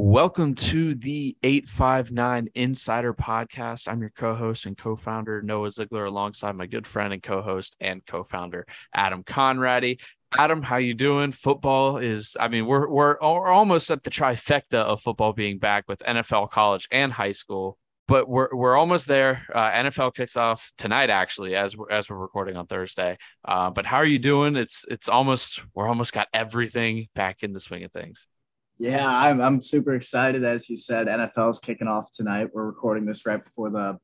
Welcome to the 859 Insider Podcast. I'm your co host and co founder, Noah Ziegler, alongside my good friend and co host and co founder, Adam Conradi. Adam, how you doing? Football is, I mean, we're, we're, we're almost at the trifecta of football being back with NFL, college, and high school, but we're, we're almost there. Uh, NFL kicks off tonight, actually, as we're, as we're recording on Thursday. Uh, but how are you doing? It's, it's almost, we're almost got everything back in the swing of things. Yeah, I'm, I'm super excited. As you said, NFL's kicking off tonight. We're recording this right before the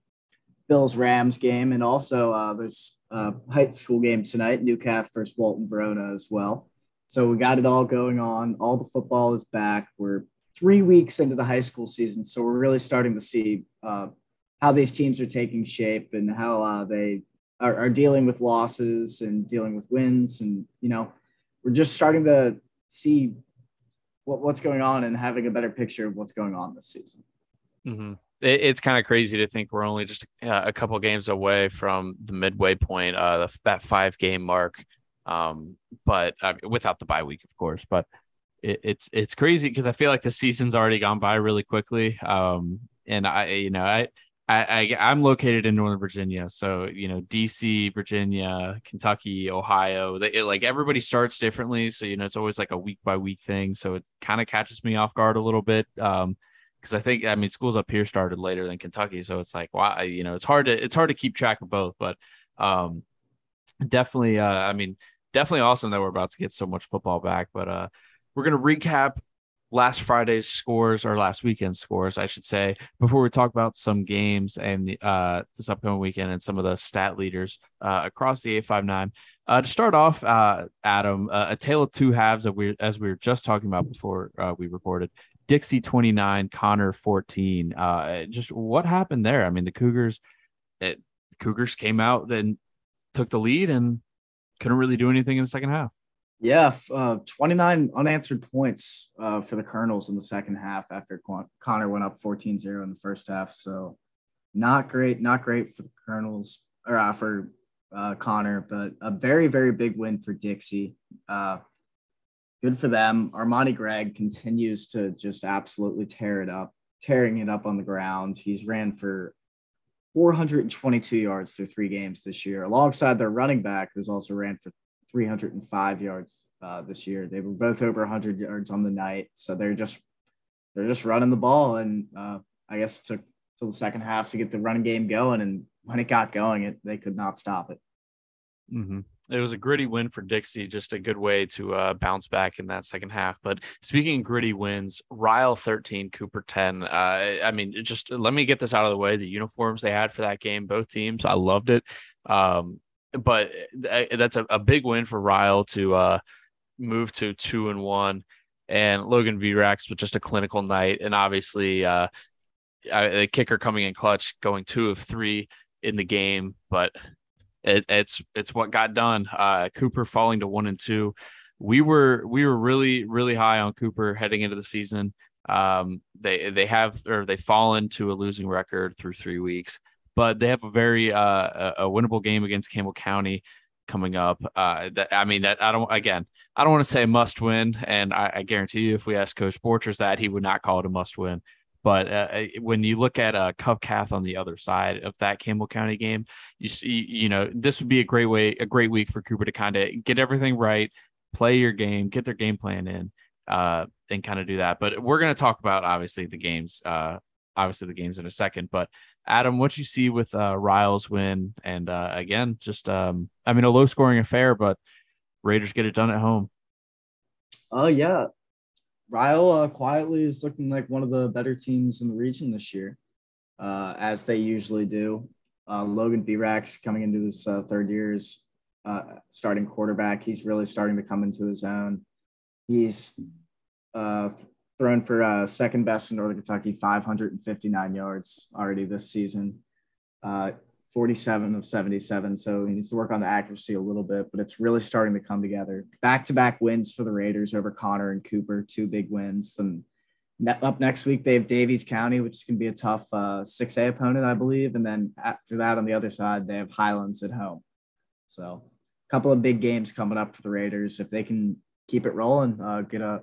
Bills Rams game. And also, uh, there's a high school game tonight, Newcath versus Walton Verona as well. So we got it all going on. All the football is back. We're three weeks into the high school season. So we're really starting to see uh, how these teams are taking shape and how uh, they are, are dealing with losses and dealing with wins. And, you know, we're just starting to see what, what's going on and having a better picture of what's going on this season. Mm-hmm. It, it's kind of crazy to think we're only just uh, a couple games away from the midway point, uh, the, that five game mark. Um, but uh, without the bye week, of course. But it, it's it's crazy because I feel like the season's already gone by really quickly. Um, and I, you know, I I, I am located in Northern Virginia, so you know DC, Virginia, Kentucky, Ohio. They, it, like everybody starts differently, so you know it's always like a week by week thing. So it kind of catches me off guard a little bit. Um, because I think I mean schools up here started later than Kentucky, so it's like why you know it's hard to it's hard to keep track of both. But um, definitely, uh, I mean definitely awesome that we're about to get so much football back. But uh, we're gonna recap last Friday's scores or last weekend's scores, I should say, before we talk about some games and uh, this upcoming weekend and some of the stat leaders uh, across the 859. Uh, to start off, uh, Adam, uh, a tale of two halves that we, as we were just talking about before uh, we recorded. Dixie 29, Conner 14. just what happened there? I mean, the Cougars, it, the Cougars came out and took the lead and couldn't really do anything in the second half. Yeah, uh, 29 unanswered points uh, for the Colonels in the second half after Conner went up 14 0 in the first half. So, not great, not great for the Colonels or uh, for uh, Conner, but a very, very big win for Dixie. Uh, good for them. Armani Gregg continues to just absolutely tear it up, tearing it up on the ground. He's ran for 422 yards through three games this year, alongside their running back, who's also ran for 305 yards uh, this year. They were both over 100 yards on the night, so they're just they're just running the ball, and uh, I guess took till the second half to get the running game going. And when it got going, it they could not stop it. Mm-hmm. It was a gritty win for Dixie, just a good way to uh, bounce back in that second half. But speaking of gritty wins, Ryle 13, Cooper 10. Uh, I mean, just let me get this out of the way. The uniforms they had for that game, both teams, I loved it. Um, but eh, that's a, a big win for Ryle to uh, move to two and one. And Logan Vrax with just a clinical night, and obviously uh, the kicker coming in clutch, going two of three in the game. But it, it's it's what got done. Uh, Cooper falling to one and two. We were we were really really high on Cooper heading into the season. Um, they they have or they fallen to a losing record through three weeks but they have a very uh, a winnable game against Campbell County coming up. Uh, that I mean, that I don't again, I don't want to say must win, and I, I, guarantee you, if we ask Coach Borchers that, he would not call it a must win. But uh, uh when you look at a uh, Covcath on the other side of that Campbell County game, you see, you know, this would be a great way, a great week for Cooper to kind of get everything right, play your game, get their game plan in, uh, and kind of do that. But we're going to talk about obviously the games, uh, obviously the games in a second. But Adam, what you see with uh, Ryle's win, and uh, again, just um, I mean, a low scoring affair, but Raiders get it done at home. Oh uh, yeah, Ryle uh, quietly is looking like one of the better teams in the region this year, uh, as they usually do. Uh, Logan Vrax coming into his uh, third year as uh, starting quarterback. He's really starting to come into his own. He's uh, thrown for uh, second best in Northern Kentucky, 559 yards already this season, uh, 47 of 77. So he needs to work on the accuracy a little bit, but it's really starting to come together. Back to back wins for the Raiders over Conner and Cooper, two big wins. And up next week, they have Daviess County, which is going to be a tough uh, 6A opponent, I believe. And then after that, on the other side, they have Highlands at home. So a couple of big games coming up for the Raiders. If they can keep it rolling, uh, get a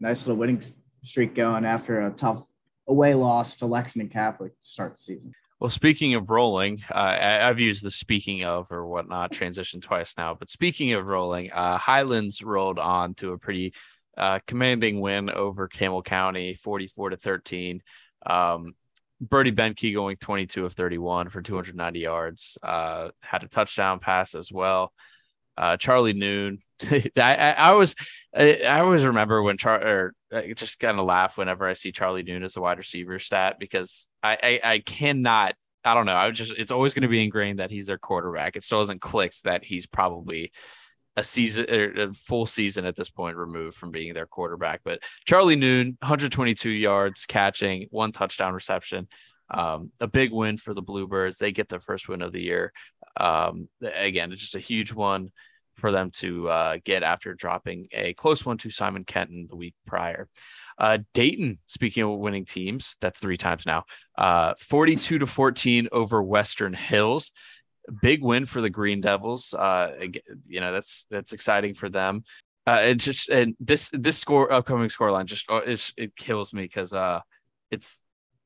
nice little winning streak going after a tough away loss to Lexington Catholic to start the season. Well, speaking of rolling, uh, I, have used the speaking of or whatnot transition twice now. But speaking of rolling, uh, Highlands rolled on to a pretty uh, commanding win over Campbell County, 44 to 13. Um, Brody Benke going 22 of 31 for 290 yards. Uh, had a touchdown pass as well. Uh, Charlie Noon. I, I, I, always I, I, always remember when Char or I just kind of laugh whenever I see Charlie Noon as a wide receiver stat because I, I, I cannot I don't know. I just it's always going to be ingrained that he's their quarterback. It still hasn't clicked that he's probably a season or a full season at this point removed from being their quarterback. But Charlie Noon, 122 yards catching, one touchdown reception. Um, a big win for the Bluebirds. They get their first win of the year. Um, again, it's just a huge one for them to uh, get after dropping a close one to Simon Kenton the week prior. Uh, Dayton, speaking of winning teams, that's three times now. Uh, 42 to 14 over Western Hills. Big win for the Green Devils. Uh, you know that's that's exciting for them. Uh, it just and this this score upcoming scoreline just uh, is it kills me because uh, it's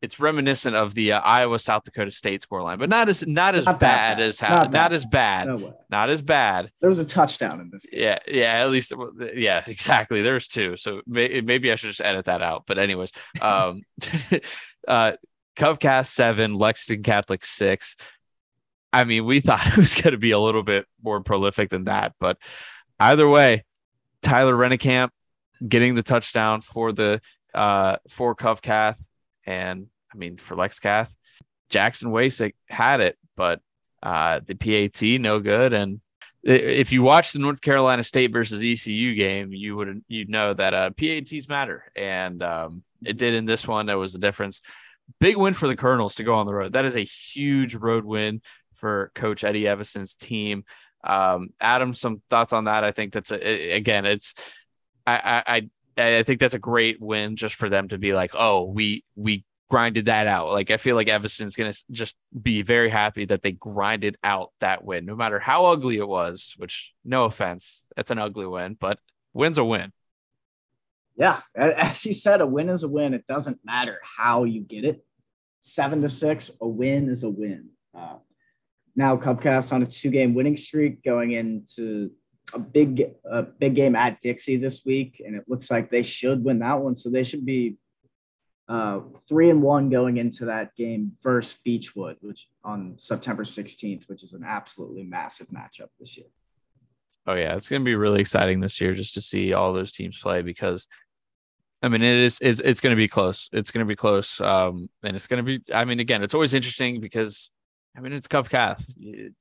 it's reminiscent of the uh, Iowa South Dakota State scoreline, but not as not as not bad, bad, as how not, not as bad, no not as bad. There was a touchdown in this. Game. Yeah, yeah, at least yeah, exactly. There's two, so may, maybe I should just edit that out. But anyways, um, uh, Covcath seven, Lexington Catholic six. I mean, we thought it was going to be a little bit more prolific than that, but either way, Tyler Rennekamp getting the touchdown for the uh for Covcath and I mean, for LexCath, Jackson Wasick had it, but uh, the PAT no good. And if you watch the North Carolina State versus ECU game, you would you'd know that uh, PATs matter, and um, it did in this one. That was the difference. Big win for the Colonels to go on the road. That is a huge road win for Coach Eddie Eviston's team. Um, Adam, some thoughts on that? I think that's a, again, it's I, I I think that's a great win just for them to be like, oh, we we grinded that out. Like I feel like Eviston's gonna just be very happy that they grinded out that win, no matter how ugly it was. Which, no offense, that's an ugly win, but win's a win. Yeah, as you said, a win is a win. It doesn't matter how you get it. Seven to six, a win is a win. Uh, now Covcath's on a two-game winning streak, going into a big, a big game at Dixie this week, and it looks like they should win that one. So they should be uh, three and one going into that game versus Beechwood, which on September 16th, which is an absolutely massive matchup this year. Oh yeah, it's going to be really exciting this year just to see all those teams play because I mean it is it's, it's going to be close. It's going to be close um and it's going to be I mean again, it's always interesting because I mean it's Covcath.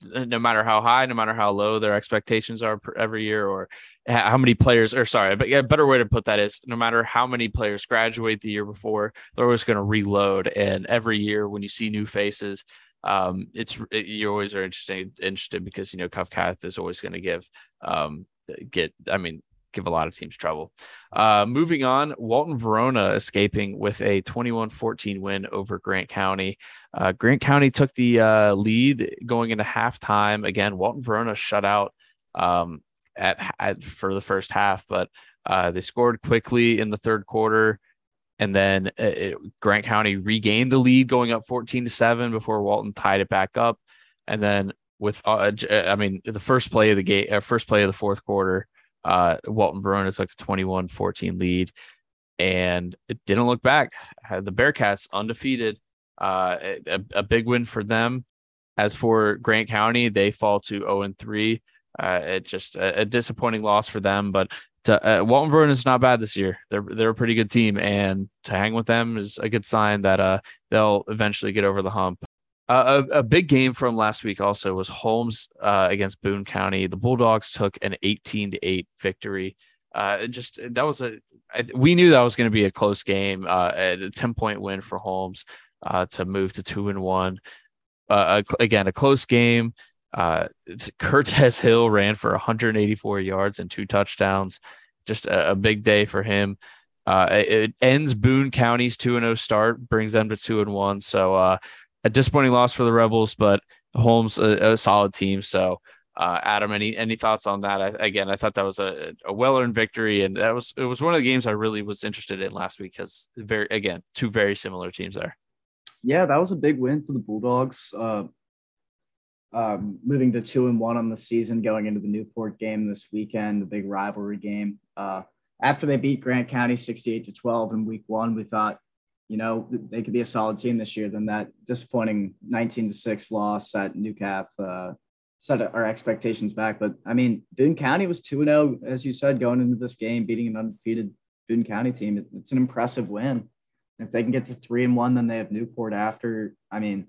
No matter how high, no matter how low their expectations are every year or how many players or sorry but yeah better way to put that is no matter how many players graduate the year before they're always going to reload and every year when you see new faces um it's it, you always are interested interested because you know Covcath is always going to give um get i mean give a lot of teams trouble. Uh moving on walton verona escaping with a 21-14 win over grant county. Uh, grant county took the uh, lead going into halftime. Again walton verona shut out um, at, at for the first half, but uh, they scored quickly in the third quarter, and then it, Grant County regained the lead, going up fourteen to seven before Walton tied it back up, and then with uh I mean the first play of the game, uh, first play of the fourth quarter, uh, Walton Verona took a 21-14 lead, and it didn't look back. The Bearcats undefeated, uh, a, a big win for them. As for Grant County, they fall to 0 and 3 uh, it just a, a, disappointing loss for them, but to, uh, Walton Verona is not bad this year. They're they're a pretty good team, and to hang with them is a good sign that uh they'll eventually get over the hump. Uh, a, a big game from last week also was Holmes uh, against Boone County. The Bulldogs took an 18 to 8 victory. Uh, just that was a we knew that was going to be a close game. Uh, a 10 point win for Holmes uh, to move to two and one. Uh, again, a close game. Uh, Cortez Hill ran for 184 yards and two touchdowns. Just a, a big day for him. Uh, it, ends Boone County's 2 0 start, brings them to 2 and 1. So uh, a disappointing loss for the Rebels, but Holmes, a, a solid team. So Uh, Adam, any any thoughts on that? I, again, I thought that was a, a well earned victory, and that was it was one of the games I really was interested in last week because very again two very similar teams there. Yeah, that was a big win for the Bulldogs. Uh, um, moving to two and one on the season, going into the Newport game this weekend, the big rivalry game. Uh, after they beat Grant County 68 to 12 in week one, we thought, you know, they could be a solid team this year. Then that disappointing 19 to 6 loss at Newcath uh, set our expectations back. But I mean, Boone County was 2 0, as you said, going into this game, beating an undefeated Boone County team. It's an impressive win. If they can get to 3 and 1, then they have Newport after. I mean,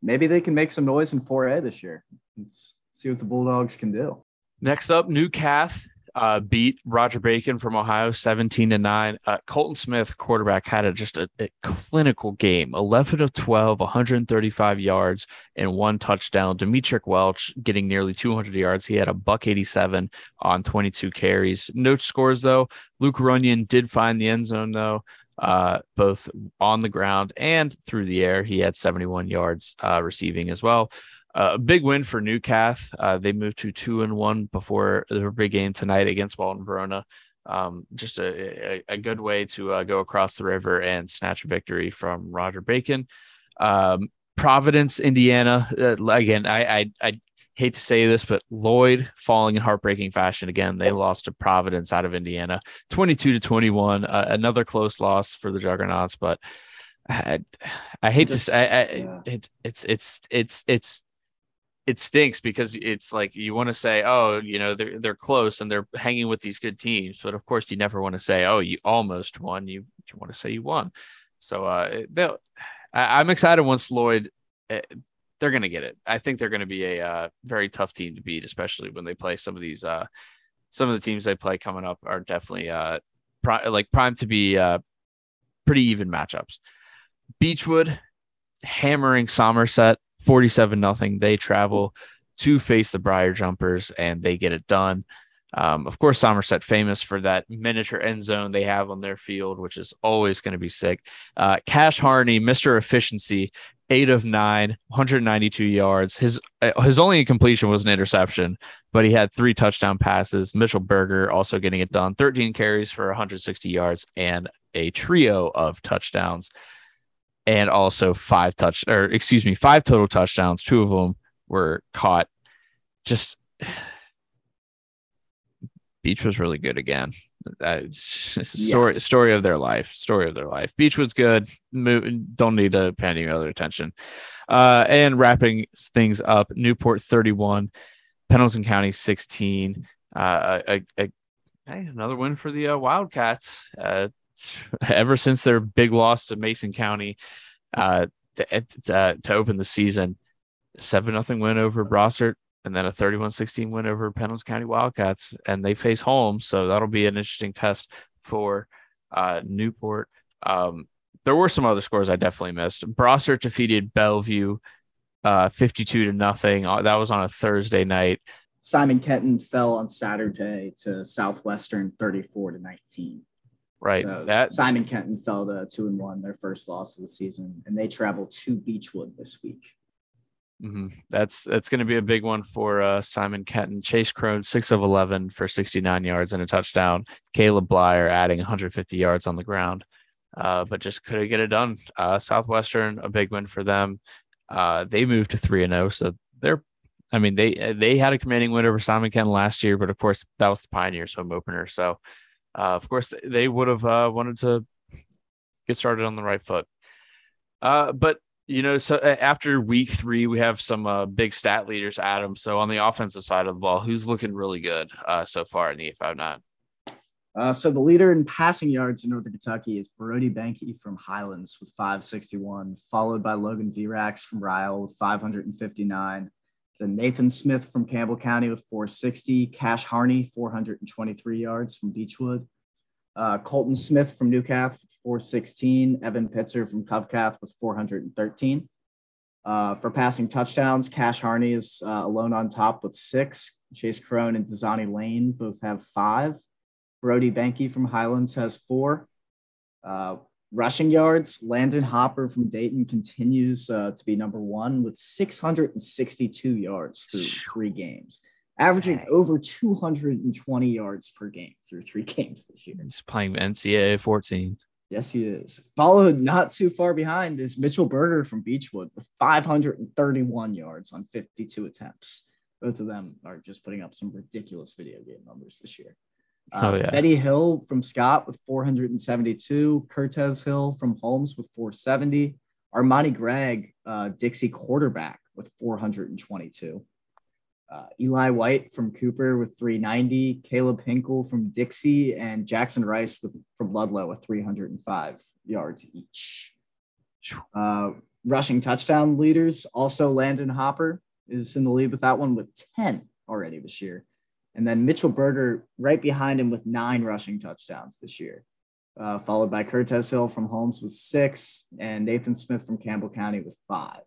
maybe they can make some noise in 4A this year. Let's see what the Bulldogs can do. Next up, Newcath uh, beat Roger Bacon from Ohio 17 to 9. Uh, Colton Smith, quarterback, had a, just a, a, clinical game 11 of 12, 135 yards, and one touchdown. Demetric Welch getting nearly 200 yards. He had a buck 87 on 22 carries. No scores, though. Luke Runyon did find the end zone, though uh, both on the ground and through the air. He had 71 yards uh, receiving as well. Uh, a big win for Newcath. Uh, they moved to two and one before their big game tonight against Walton Verona. Um, just a, a, a, good way to uh, go across the river and snatch a victory from Roger Bacon. Um, Providence, Indiana. Uh, again, I, I, I hate to say this, but Lloyd falling in heartbreaking fashion again. They lost to Providence out of Indiana, 22 to 21. Uh, another close loss for the Juggernauts, but I, I hate Just, to say I, I, yeah. it, it's it's it's it's it stinks because it's like you want to say, oh, you know, they're they're close and they're hanging with these good teams, but of course you never want to say, oh, you almost won. You you want to say you won. So uh, I, I'm excited once Lloyd eh, they're going to get it. I think they're going to be a uh, very tough team to beat, especially when they play some of these. Uh, some of the teams they play coming up are definitely uh, pri- like primed to be uh, pretty even matchups. Beechwood hammering Somerset 47 nothing. They travel to face the Briar Jumpers and they get it done. Um, of course, Somerset famous for that miniature end zone they have on their field, which is always going to be sick. Uh, Cash Harney, Mr. Efficiency, eight of nine, 192 yards. His uh, his only completion was an interception, but he had three touchdown passes. Mitchell Berger also getting it done, 13 carries for 160 yards and a trio of touchdowns, and also five touch or excuse me, five total touchdowns. Two of them were caught. Just Beach was really good again. Uh, story yeah. story of their life. Story of their life. Beach was good. don't need to pay any other attention. Uh, and wrapping things up, Newport 31, Pendleton County 16. Uh, a, a, another win for the uh, Wildcats. Uh, ever since their big loss to Mason County uh, to, to, to open the season, seven nothing win over Brossart and then a 31-16 win over Pendleton County Wildcats, and they face home. So that'll be an interesting test for uh, Newport. Um, there were some other scores I definitely missed. Brossart defeated Bellevue uh, 52 to nothing. Uh, that was on a Thursday night. Simon Kenton fell on Saturday to Southwestern 34 to 19. Right. So that Simon Kenton fell to two and one, their first loss of the season, and they travel to Beechwood this week. Mm-hmm. That's that's going to be a big one for uh, Simon Kenton. Chase Crone, six of eleven for sixty-nine yards and a touchdown. Caleb Blyer adding 150 yards on the ground, uh, but just couldn't get it done. Uh, Southwestern, a big win for them. Uh, they moved to three and zero, oh, so they're. I mean, they they had a commanding win over Simon Kenton last year, but of course that was the Pioneers home opener. So, uh, of course, they would have uh, wanted to get started on the right foot. but you know, so uh, after week three, we have some uh, big stat leaders, Adam. So on the offensive side of the ball, who's looking really good uh, so far in the 859? Uh, so the leader in passing yards in Northern Kentucky is Brody Benke from Highlands with 561, followed by Logan Virax from Ryle with 559. Then Nathan Smith from Campbell County with 460, Cash Harney 423 yards from Beechwood, uh, Colton Smith from Newcath 416. Evan Pitzer from Covcath with 413. Uh, for passing touchdowns, Cash Harney is uh, alone on top with six. Chase Crone and Desani Lane both have five. Brody Benke from Highlands has four. Uh, rushing yards, Landon Hopper from Dayton continues uh, to be number one with 662 yards through three games, averaging over 220 yards per game through three games this year. He's playing NCAA 14. Yes, he is. Followed not too far behind is Mitchell Berger from Beechwood with 531 yards on 52 attempts. Both of them are just putting up some ridiculous video game numbers this year. Uh, oh, yeah. Betty Hill from Scott with 472. Curtis Hill from Holmes with 470. Armani Gregg, uh, Dixie quarterback with 422. Uh, Eli White from Cooper with 390, Caleb Hinkle from Dixie, and Jackson Rice with from Ludlow with 305 yards each. Uh, rushing touchdown leaders also Landon Hopper is in the lead with that one with 10 already this year. And then Mitchell Berger right behind him with nine rushing touchdowns this year, uh, followed by Curtis Hill from Holmes with six and Nathan Smith from Campbell County with five.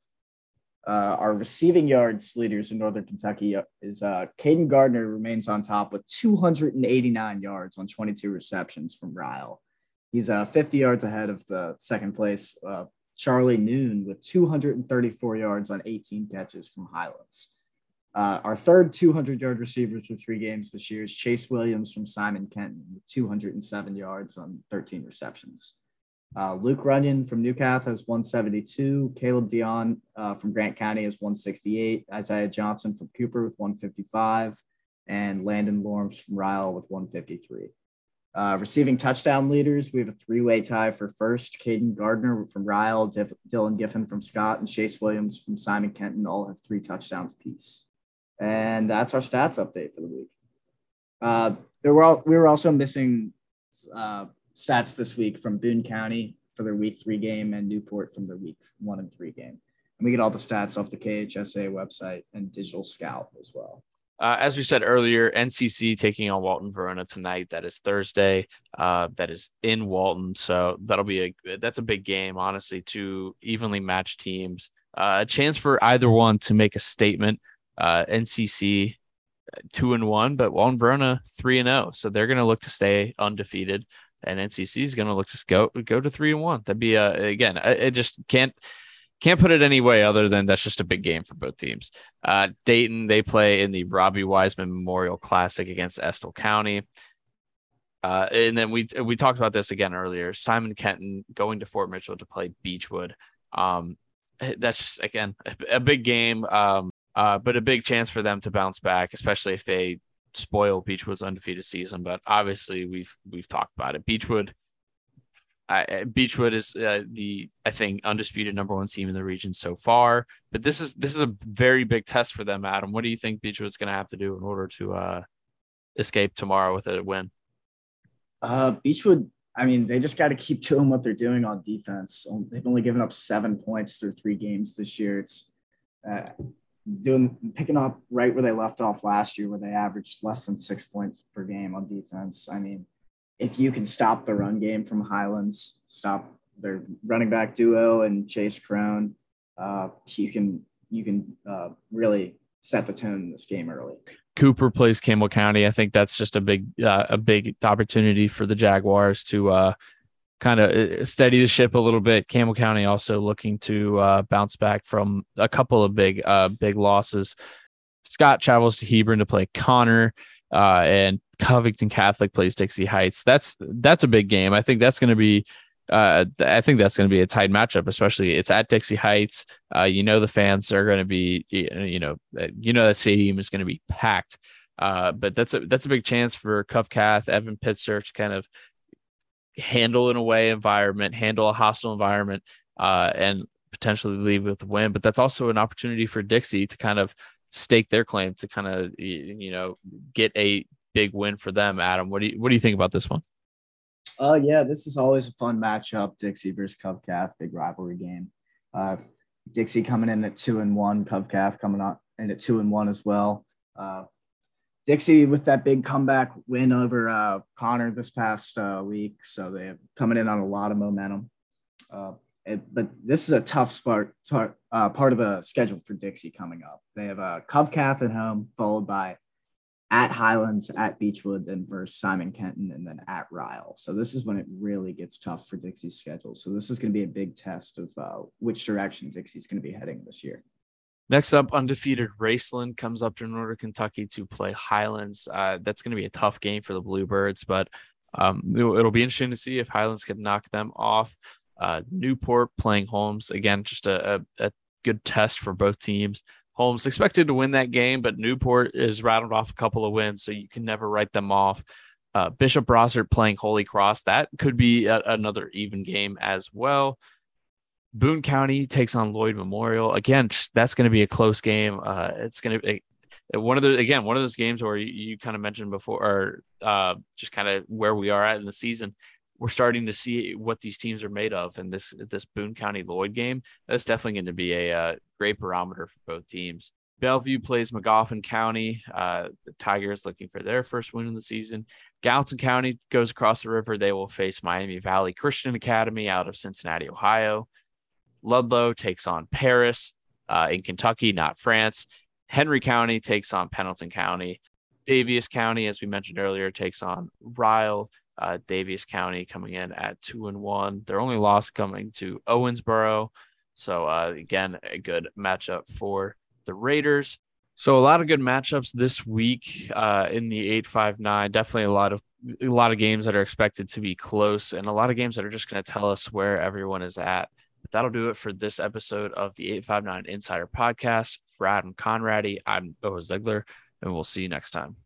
Uh, our receiving yards leaders in Northern Kentucky uh, is uh, Caden Gardner remains on top with 289 yards on 22 receptions from Ryle. He's uh, 50 yards ahead of the second place uh, Charlie Noon with 234 yards on 18 catches from Highlands. Uh, our third 200 yard receiver through three games this year is Chase Williams from Simon Kenton with 207 yards on 13 receptions. Uh, Luke Runyon from Newcath has 172. Caleb Dion uh, from Grant County has 168. Isaiah Johnson from Cooper with 155. And Landon Lorms from Ryle with 153. Uh, receiving touchdown leaders, we have a three way tie for first. Caden Gardner from Ryle, Diff- Dylan Giffen from Scott, and Chase Williams from Simon Kenton all have three touchdowns apiece. And that's our stats update for the week. Uh, there were all, we were also missing uh, stats this week from Boone County for their week three game and Newport from their week one and three game. And we get all the stats off the KHSA website and Digital Scout as well. Uh, as we said earlier, NCC taking on Walton Verona tonight. That is Thursday. Uh, that is in Walton, so that'll be a that's a big game. Honestly, two evenly matched teams. Uh, a chance for either one to make a statement. Uh, NCC two and one, but Walton Verona three and zero, oh. so they're going to look to stay undefeated and NCC is going to look to go go to three and one. That'd be a, again, I, I, just can't can't put it any way other than that's just a big game for both teams. Uh, Dayton they play in the Robbie Wiseman Memorial Classic against Estill County. Uh, and then we we talked about this again earlier. Simon Kenton going to Fort Mitchell to play Beechwood. Um, that's just again a, a big game, um, uh, but a big chance for them to bounce back, especially if they spoil Beechwood's undefeated season, but obviously we've we've talked about it. Beechwood, I, Beechwood is uh, the I think undisputed number one team in the region so far. But this is this is a very big test for them, Adam. What do you think Beechwood's going to have to do in order to uh, escape tomorrow with a win? Uh, Beechwood. I mean, they just got to keep doing what they're doing on defense. They've only given up seven points through three games this year. It's uh, doing picking up right where they left off last year, where they averaged less than six points per game on defense. I mean, if you can stop the run game from Highlands, stop their running back duo and Chase Crone, uh, you can you can uh, really set the tone in this game early. Cooper plays Campbell County. I think that's just a big uh, a big opportunity for the Jaguars to uh, kind of uh, steady the ship a little bit. Campbell County also looking to uh, bounce back from a couple of big uh, big losses. Scott travels to Hebron to play Conner, uh, and Covington Catholic plays Dixie Heights. That's that's a big game. I think that's going to be. Uh, I think that's going to be a tight matchup, especially it's at Dixie Heights. Uh, you know the fans are going to be, you know, you know that stadium is going to be packed. Uh, but that's a that's a big chance for Cov Cath, Evan Pitzer to kind of handle an away environment, handle a hostile environment, uh, and potentially leave with a win. But that's also an opportunity for Dixie to kind of stake their claim to kind of you know get a big win for them. Adam, what do you what do you think about this one? Uh, yeah, this is always a fun matchup. Dixie versus Cov Cath, big rivalry game. Uh, Dixie coming in at two and one, Cov Cath coming on in at two and one as well. Uh, Dixie with that big comeback win over uh, Conner this past uh, week, so they're coming in on a lot of momentum. Uh, it, but this is a tough spot, tar, uh, part of the schedule for Dixie coming up. They have a uh, Cov at home, followed by at Highlands, at Beechwood, then versus Simon Kenton, and then at Ryle. So this is when it really gets tough for Dixie's schedule. So this is going to be a big test of uh, which direction Dixie's going to be heading this year. Next up, undefeated Raceland comes up to Northern Kentucky to play Highlands. Uh, that's going to be a tough game for the Bluebirds, but um, it'll, it'll, be interesting to see if Highlands can knock them off. Uh, Newport playing Holmes again, just a, a, a good test for both teams. Holmes expected to win that game, but Newport is rattled off a couple of wins, so you can never write them off. Uh, Bishop Brossart playing Holy Cross, that could be a, another even game as well. Boone County takes on Lloyd Memorial. Again, that's going to be a close game. Uh, it's going to be one of the again one of those games where you, you kind of mentioned before, or uh, just kind of where we are at in the season we're starting to see what these teams are made of. And this this Boone County Lloyd game, that's definitely going to be a uh, great barometer for both teams. Bellevue plays Magoffin County. Uh, the Tigers looking for their first win in the season. Gallatin County goes across the river. They will face Miami Valley Christian Academy out of Cincinnati, Ohio. Ludlow takes on Paris uh, in Kentucky, not France. Henry County takes on Pendleton County. Daviess County, as we mentioned earlier, takes on Ryle. Uh, Daviess County coming in at two and one. Their only loss coming to Owensboro. So uh, again, a good matchup for the Raiders. So a lot of good matchups this week uh, in the eight five nine. Definitely a lot of a lot of games that are expected to be close, and a lot of games that are just going to tell us where everyone is at. That'll do it for this episode of the eight five nine Insider Podcast. For Adam Conradi, I'm Noah Ziegler, and we'll see you next time.